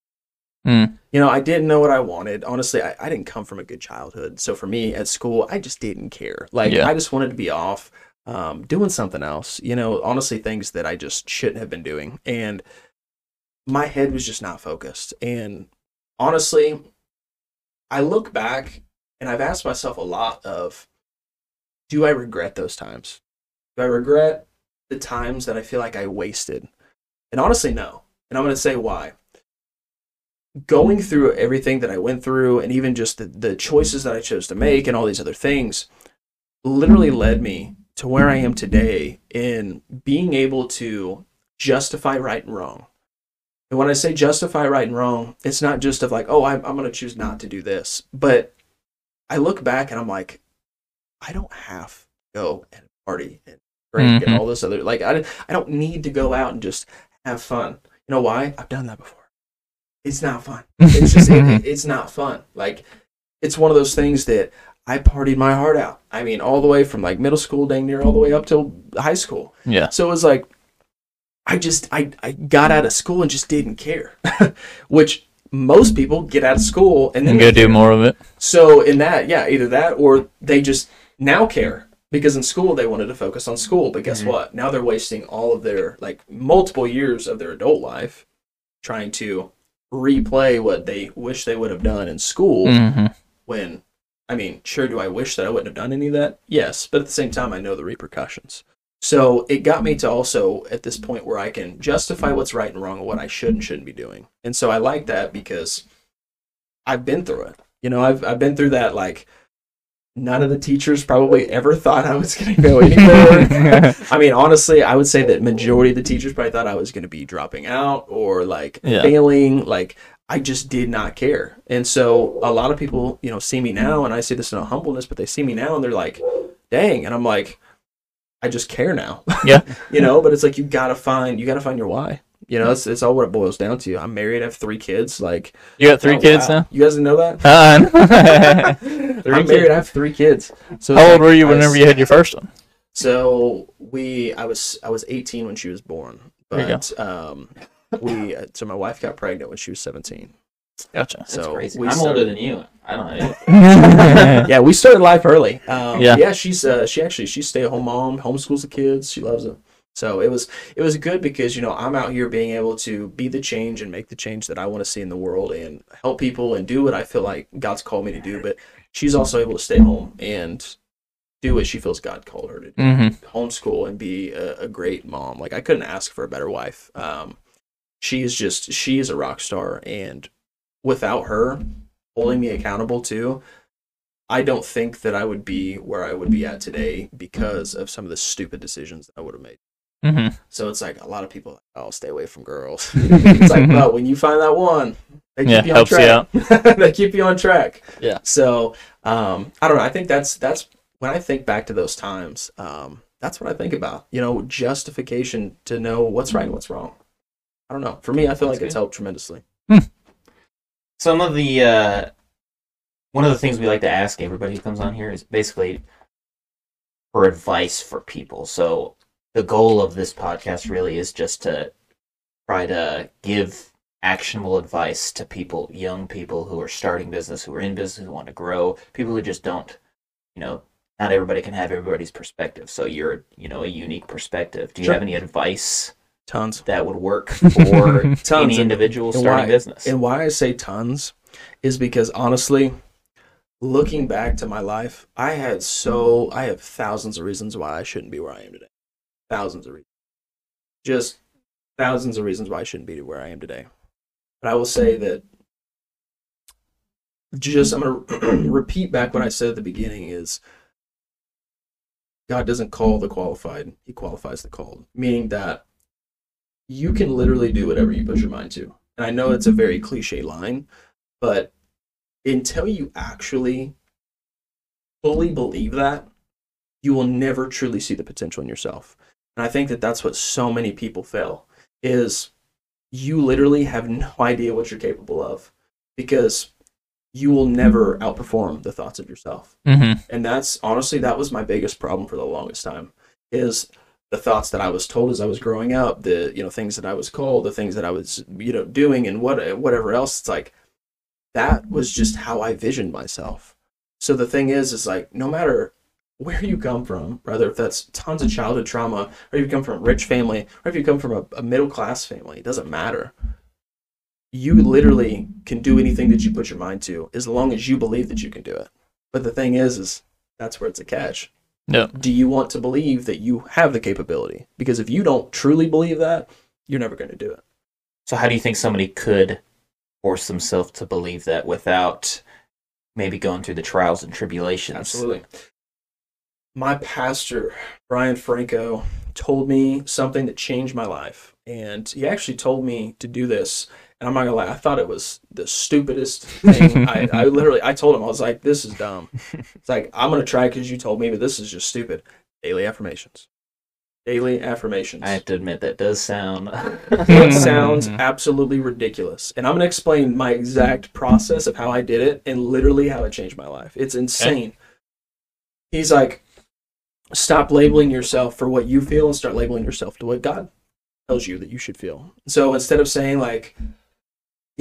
Hmm.
You know, I didn't know what I wanted. Honestly, I, I didn't come from a good childhood. So for me at school, I just didn't care. Like
Yeah.
I just wanted to be off, um, doing something else. You know, honestly, things that I just shouldn't have been doing. And my head was just not focused. And honestly, I look back and I've asked myself a lot of, do I regret those times? Do I regret the times that I feel like I wasted? And honestly, no. And I'm going to say why. Going through everything that I went through and even just the, the choices that I chose to make and all these other things literally led me to where I am today in being able to justify right and wrong. And when I say justify right and wrong, it's not just of like, oh, I'm, I'm going to choose not to do this. But I look back and I'm like, I don't have to go and party and drink
Mhm.
and all this other like I, I don't need to go out and just have fun. You know why? I've done that before. It's not fun. It's just it, it's not fun. Like it's one of those things that I partied my heart out. I mean, all the way from like middle school, dang near all the way up till high school.
yeah.
So it was like, I just I I got out of school and just didn't care, which most people get out of school and then
And go
they
do more of it.
So in that, yeah, either that or they just now care because in school they wanted to focus on school, but guess
Mhm.
what? Now they're wasting all of their like multiple years of their adult life trying to replay what they wish they would have done in school
hmm
when I mean, sure do I wish that I wouldn't have done any of that? Yes, but at the same time I know the repercussions. So it got me to also at this point where I can justify what's right and wrong and what I should and shouldn't be doing. And so I like that because I've been through it. You know, I've I've been through that like none of the teachers probably ever thought I was gonna go anywhere. I mean, honestly, I would say that majority of the teachers probably thought I was going to be dropping out or like
Yeah.
failing. Like I just did not care, and so a lot of people, you know, see me now, and I say this in a humbleness, but they see me now and they're like, "Dang," and I'm like, "I just care now."
Yeah.
you know. But it's like you gotta find you gotta find your why. You know, it's, it's all what it boils down to. I'm married. I have three kids. Like
You got three
oh,
kids
wow.
now?
You guys didn't know that?
Uh,
I'm married. I have three kids. So
How old
like
were you
I was-
whenever you had your first one?
so we, I was, I was 18 when she was born,
There you go.
but um, we, uh, so my wife got pregnant when she was 17.
Gotcha.
That's
so
crazy.
we
I'm
started-
older than you. I don't know.
yeah.
Yeah, we started life early. Um,
Yeah.
yeah, she's, uh, she actually, she's stay at home mom, homeschools the kids. She loves it. So it was, it was good because you know I'm out here being able to be the change and make the change that I want to see in the world and help people and do what I feel like God's called me to do. But she's also able to stay home and do what she feels God called her to do.
hmm
homeschool and be a, a great mom. Like I couldn't ask for a better wife. Um, she is just she is a rock star, and without her holding me accountable too, I don't think that I would be where I would be at today because of some of the stupid decisions that I would have made.
hmm
So it's like a lot of people, oh, stay away from girls. it's like, well, when you find that one, they keep
Yeah,
you on
helps you
track. they keep you on track.
Yeah.
So um, I don't know. I think that's that's when I think back to those times. Um, that's what I think about. You know, justification to know what's right and what's wrong. I don't know. For me, I feel
That's
like it's helped tremendously.
Some of the uh, one of the things we like to ask everybody who comes on here is basically for advice for people. So the goal of this podcast really is just to try to give actionable advice to people, young people who are starting business, who are in business, who want to grow, people who just don't, you know, not everybody can have everybody's perspective. So you're, you know, a unique perspective. Do you
Sure.
have any advice
Tons.
that would work for
Tons.
any individual starting
why-
business?
And why I say tons is because honestly, looking back to my life, I had so I have thousands of reasons why I shouldn't be where I am today. Thousands of reasons. Just thousands of reasons why I shouldn't be where I am today. But I will say that just I'm going to repeat back what I said at the beginning is God doesn't call the qualified, he qualifies the called, meaning that you can literally do whatever you put your mind to. And I know it's a very cliche line, but until you actually fully believe that, you will never truly see the potential in yourself. And I think that that's what so many people fail is you literally have no idea what you're capable of because you will never outperform the thoughts of yourself
hmm
and that's honestly that was my biggest problem for the longest time is the thoughts that I was told as I was growing up, the you know things that I was called, the things that I was you know doing, and what whatever else. It's like that was just how I visioned myself. So the thing is, is like no matter where you come from, whether if that's tons of childhood trauma, or if you come from a rich family, or if you come from a, a middle class family, it doesn't matter. You literally can do anything that you put your mind to, as long as you believe that you can do it. But the thing is, is that's where it's a catch.
No.
Do you want to believe that you have the capability? Because if you don't truly believe that, you're never going to do it.
So how do you think somebody could force themselves to believe that without maybe going through the trials and tribulations?
Absolutely. My pastor, Brian Franco, told me something that changed my life. And he actually told me to do this. And I'm not gonna lie, I thought it was the stupidest thing. I, I literally I told him, I was like, this is dumb. It's like, I'm gonna try because you told me, but this is just stupid. Daily affirmations. Daily affirmations.
I have to admit that does sound.
it sounds absolutely ridiculous. And I'm going to explain my exact process of how I did it and literally how it changed my life. It's insane. He's like, stop labeling yourself for what you feel and start labeling yourself to what God tells you that you should feel. So instead of saying, like,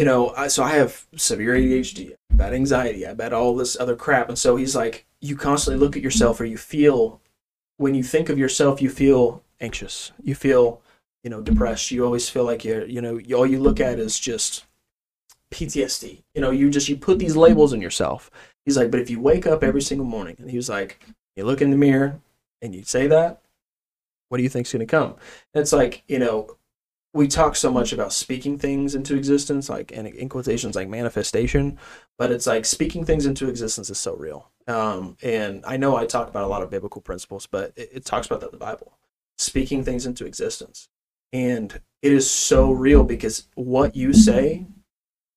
you know, I, so I have severe ADHD, bad anxiety, I bad all this other crap. And so he's like, you constantly look at yourself or you feel, when you think of yourself, you feel anxious. You feel you know depressed you always feel like you're you know you- all you look at is just ptsd you know you just you put these labels on yourself he's like but if you wake up every single morning and he was like you look in the mirror and you say that what do you think's going to come and it's like you know we talk so much about speaking things into existence like and in quotations like manifestation but it's like speaking things into existence is so real um, and i know i talk about a lot of biblical principles but it, it talks about that in the bible speaking things into existence and it is so real because what you say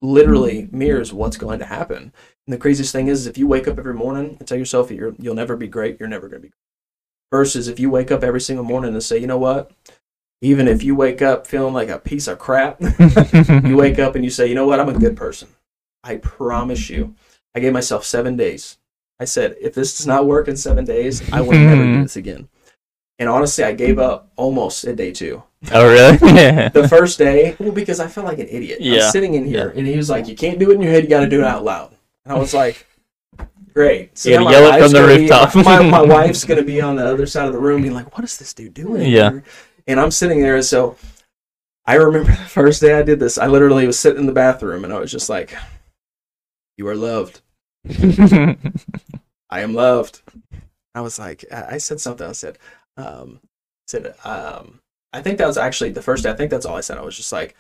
literally mirrors what's going to happen. And the craziest thing is, if you wake up every morning and tell yourself you're, you'll never be great, you're never going to be great. Versus if you wake up every single morning and say, you know what? Even if mm-hmm. you wake up feeling like a piece of crap, you wake up and you say, you know what? I'm a good person. I promise you. I gave myself seven days. I said, if this does not work in seven days, I will never do mm-hmm. this again. And honestly, I gave up almost at day two
oh, really? Yeah.
the first day, well, because I felt like an idiot. I
Yeah.
was sitting in here, and he was like, "You can't do it in your head. You got to do it out loud." And I was like, "Great." So
You yell it from the
gonna be-
rooftop.
my, my wife's gonna be on the other side of the room, being like, "What is this dude doing?"
Yeah.
here?" And I'm sitting there, and so I remember the first day I did this. I literally was sitting in the bathroom, and I was just like, "You are loved. I am loved." I was like, I I said something. I said, um, said, um, I think that was actually the first day. I think that's all I said. I was just like,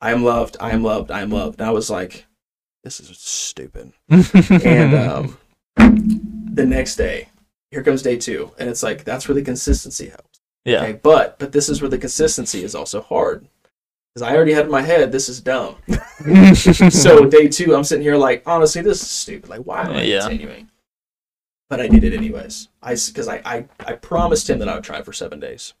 I am loved. I am loved. I am loved. And I was like, this is stupid. And um, the next day, here comes day two, and it's like that's where the consistency helps.
Yeah.
Okay, but but this is where the consistency is also hard because I already had in my head this is dumb. so day two, I'm sitting here like, honestly, this is stupid. Like, why am I
Yeah.
continuing? But I did it anyways. I because I, I I promised him that I would try for seven days,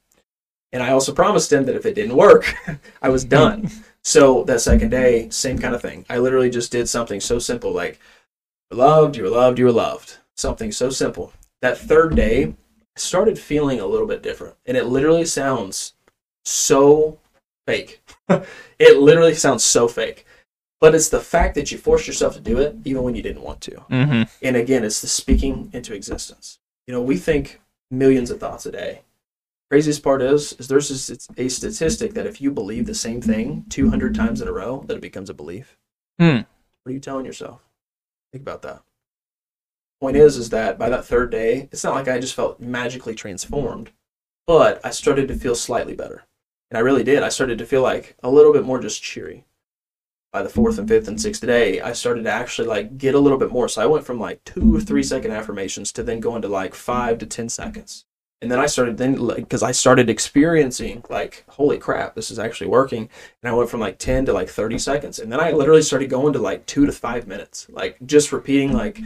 and I also promised him that if it didn't work, I was done. so that second day, same kind of thing. I literally just did something so simple like, "You're loved, you're loved, you're loved." Something so simple. That third day, started feeling a little bit different, and it literally sounds so fake. it literally sounds so fake. But it's the fact that you forced yourself to do it even when you didn't want to.
hmm
And again, it's the speaking into existence. You know, we think millions of thoughts a day. Craziest part is, is there's a statistic that if you believe the same thing 200 times in a row, that it becomes a belief.
Hmm.
What are you telling yourself? Think about that. Point is, is that by that third day, it's not like I just felt magically transformed, but I started to feel slightly better. And I really did. I started to feel like a little bit more just cheery. By the fourth and fifth and sixth day, I started to actually like get a little bit more. So I went from like two or three second affirmations to then going to like five to ten seconds. And then I started then like because I started experiencing like holy crap, this is actually working. And I went from like ten to like thirty seconds, and then I literally started going to like two to five minutes, like just repeating like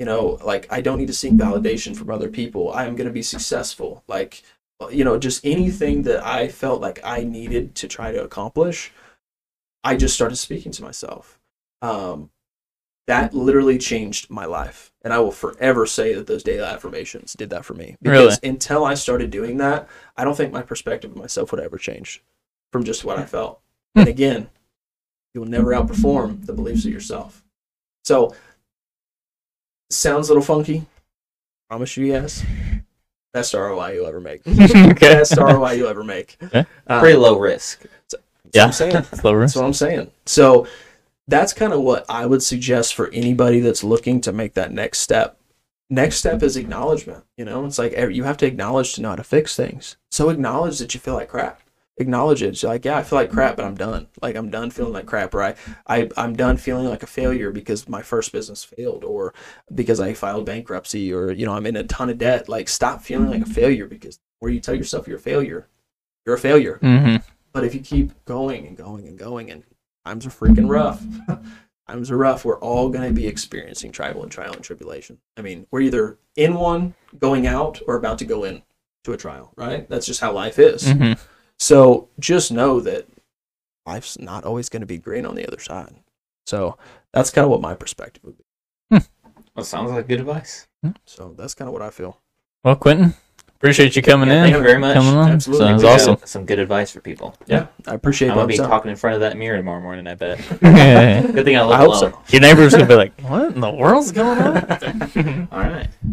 you know like I don't need to seek validation from other people. I am going to be successful. Like you know just anything that I felt like I needed to try to accomplish, I just started speaking to myself. Um, that literally changed my life. And I will forever say that those daily affirmations did that for me. Because until I started doing that, I don't think my perspective of myself would ever change from just what I felt. And again, you will never outperform the beliefs of yourself. So, sounds a little funky. Promise you, yes. Best ROI you'll ever make.
okay.
Best ROI you'll ever make.
Okay.
Um,
Pretty low risk.
that's
Yeah.
what I'm saying.
Slower.
That's what I'm saying. So that's kind of what I would suggest for anybody that's looking to make that next step next step is acknowledgement. You know, it's like you have to acknowledge to know how to fix things. So acknowledge that you feel like crap. Acknowledge it. It's like, yeah, I feel like crap, but I'm done. Like I'm done feeling like crap, or I, I I'm done feeling like a failure because my first business failed, or because I filed bankruptcy, or you know I'm in a ton of debt. Like stop feeling like a failure because where you tell yourself you're a failure, you're a failure.
hmm
But if you keep going and going and going, and times are freaking rough, times are rough, we're all going to be experiencing trial and trial and tribulation. I mean, we're either in one, going out, or about to go in to a trial, right? That's just how life is.
hmm
So just know that life's not always going to be green on the other side. So that's kind of what my perspective would be. Hmm.
Well, sounds like good advice. Hmm.
So that's kind of what I feel.
Well, Quinten, appreciate you coming
Yeah,
in.
thank you very much.
Coming on.
Absolutely.
Sounds
We
awesome.
Some good advice for people.
Yeah, I appreciate
I'm gonna be
Bob's time.
talking in front of that mirror tomorrow morning. I bet. Good thing I live
I hope
alone.
so.
Your neighbor's gonna be like, "What in the world's going on?"
All right.